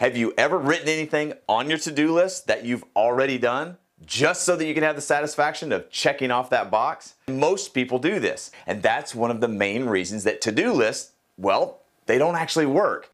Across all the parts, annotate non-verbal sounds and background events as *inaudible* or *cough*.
Have you ever written anything on your to do list that you've already done? Just so that you can have the satisfaction of checking off that box? Most people do this, and that's one of the main reasons that to do lists, well, they don't actually work.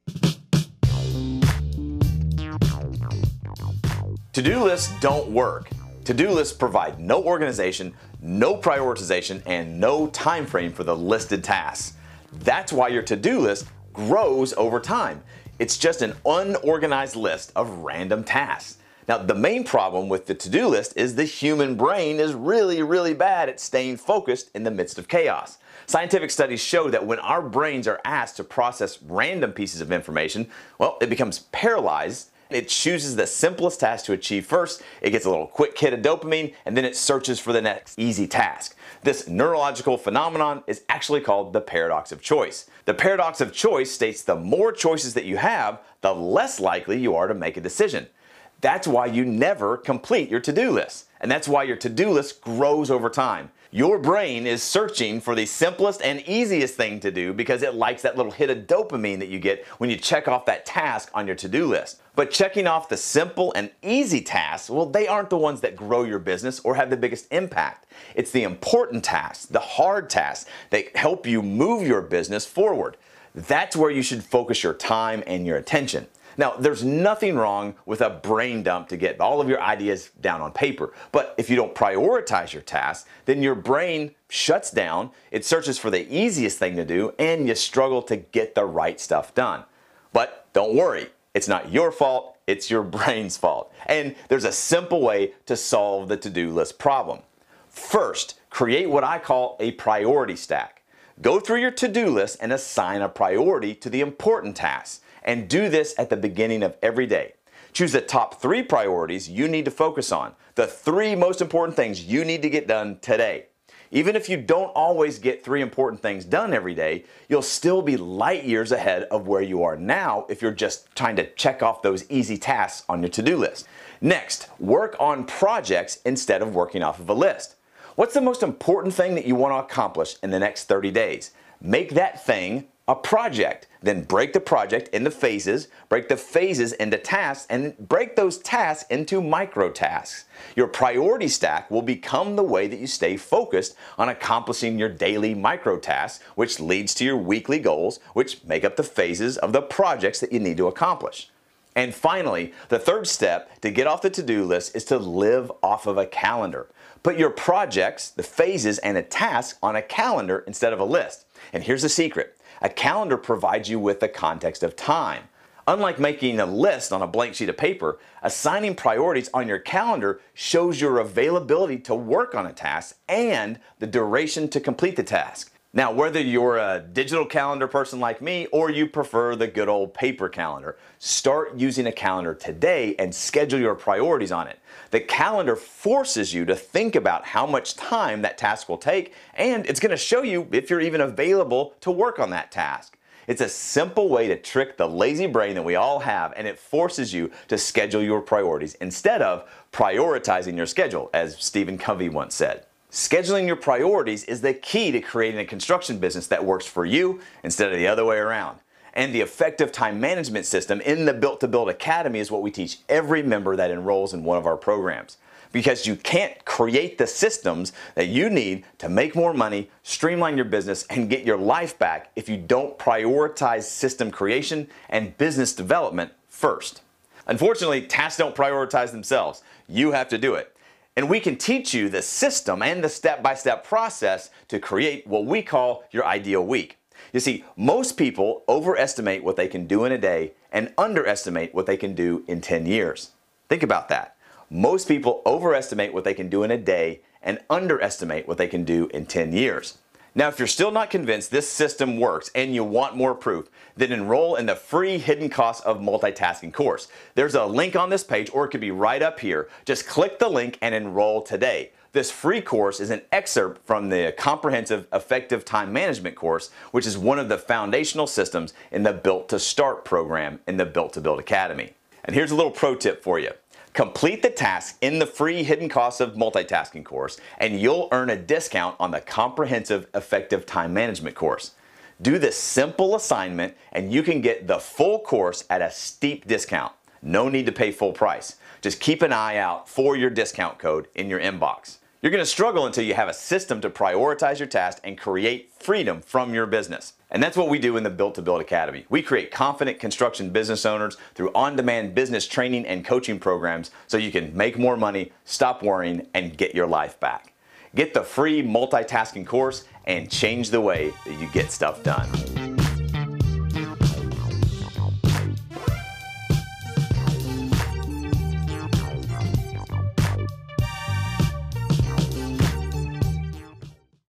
To do lists don't work. To do lists provide no organization, no prioritization, and no time frame for the listed tasks. That's why your to do list grows over time. It's just an unorganized list of random tasks. Now, the main problem with the to do list is the human brain is really, really bad at staying focused in the midst of chaos. Scientific studies show that when our brains are asked to process random pieces of information, well, it becomes paralyzed. It chooses the simplest task to achieve first, it gets a little quick hit of dopamine, and then it searches for the next easy task. This neurological phenomenon is actually called the paradox of choice. The paradox of choice states the more choices that you have, the less likely you are to make a decision. That's why you never complete your to do list. And that's why your to do list grows over time. Your brain is searching for the simplest and easiest thing to do because it likes that little hit of dopamine that you get when you check off that task on your to do list. But checking off the simple and easy tasks, well, they aren't the ones that grow your business or have the biggest impact. It's the important tasks, the hard tasks that help you move your business forward. That's where you should focus your time and your attention. Now, there's nothing wrong with a brain dump to get all of your ideas down on paper. But if you don't prioritize your tasks, then your brain shuts down, it searches for the easiest thing to do, and you struggle to get the right stuff done. But don't worry, it's not your fault, it's your *laughs* brain's fault. And there's a simple way to solve the to do list problem. First, create what I call a priority stack. Go through your to do list and assign a priority to the important tasks and do this at the beginning of every day. Choose the top three priorities you need to focus on, the three most important things you need to get done today. Even if you don't always get three important things done every day, you'll still be light years ahead of where you are now if you're just trying to check off those easy tasks on your to do list. Next, work on projects instead of working off of a list. What's the most important thing that you want to accomplish in the next 30 days? Make that thing a project. Then break the project into phases, break the phases into tasks, and break those tasks into micro tasks. Your priority stack will become the way that you stay focused on accomplishing your daily micro tasks, which leads to your weekly goals, which make up the phases of the projects that you need to accomplish. And finally, the third step to get off the to do list is to live off of a calendar. Put your projects, the phases, and the tasks on a calendar instead of a list. And here's the secret a calendar provides you with the context of time. Unlike making a list on a blank sheet of paper, assigning priorities on your calendar shows your availability to work on a task and the duration to complete the task. Now, whether you're a digital calendar person like me or you prefer the good old paper calendar, start using a calendar today and schedule your priorities on it. The calendar forces you to think about how much time that task will take, and it's going to show you if you're even available to work on that task. It's a simple way to trick the lazy brain that we all have, and it forces you to schedule your priorities instead of prioritizing your schedule, as Stephen Covey once said. Scheduling your priorities is the key to creating a construction business that works for you instead of the other way around. And the effective time management system in the Built to Build Academy is what we teach every member that enrolls in one of our programs. Because you can't create the systems that you need to make more money, streamline your business, and get your life back if you don't prioritize system creation and business development first. Unfortunately, tasks don't prioritize themselves. You have to do it. And we can teach you the system and the step by step process to create what we call your ideal week. You see, most people overestimate what they can do in a day and underestimate what they can do in 10 years. Think about that. Most people overestimate what they can do in a day and underestimate what they can do in 10 years. Now, if you're still not convinced this system works and you want more proof, then enroll in the free Hidden Costs of Multitasking course. There's a link on this page or it could be right up here. Just click the link and enroll today. This free course is an excerpt from the Comprehensive Effective Time Management course, which is one of the foundational systems in the Built to Start program in the Built to Build Academy. And here's a little pro tip for you. Complete the task in the free Hidden Costs of Multitasking course, and you'll earn a discount on the Comprehensive Effective Time Management course. Do this simple assignment and you can get the full course at a steep discount. No need to pay full price. Just keep an eye out for your discount code in your inbox. You're going to struggle until you have a system to prioritize your tasks and create freedom from your business. And that's what we do in the Built to Build Academy. We create confident construction business owners through on demand business training and coaching programs so you can make more money, stop worrying, and get your life back. Get the free multitasking course and change the way that you get stuff done.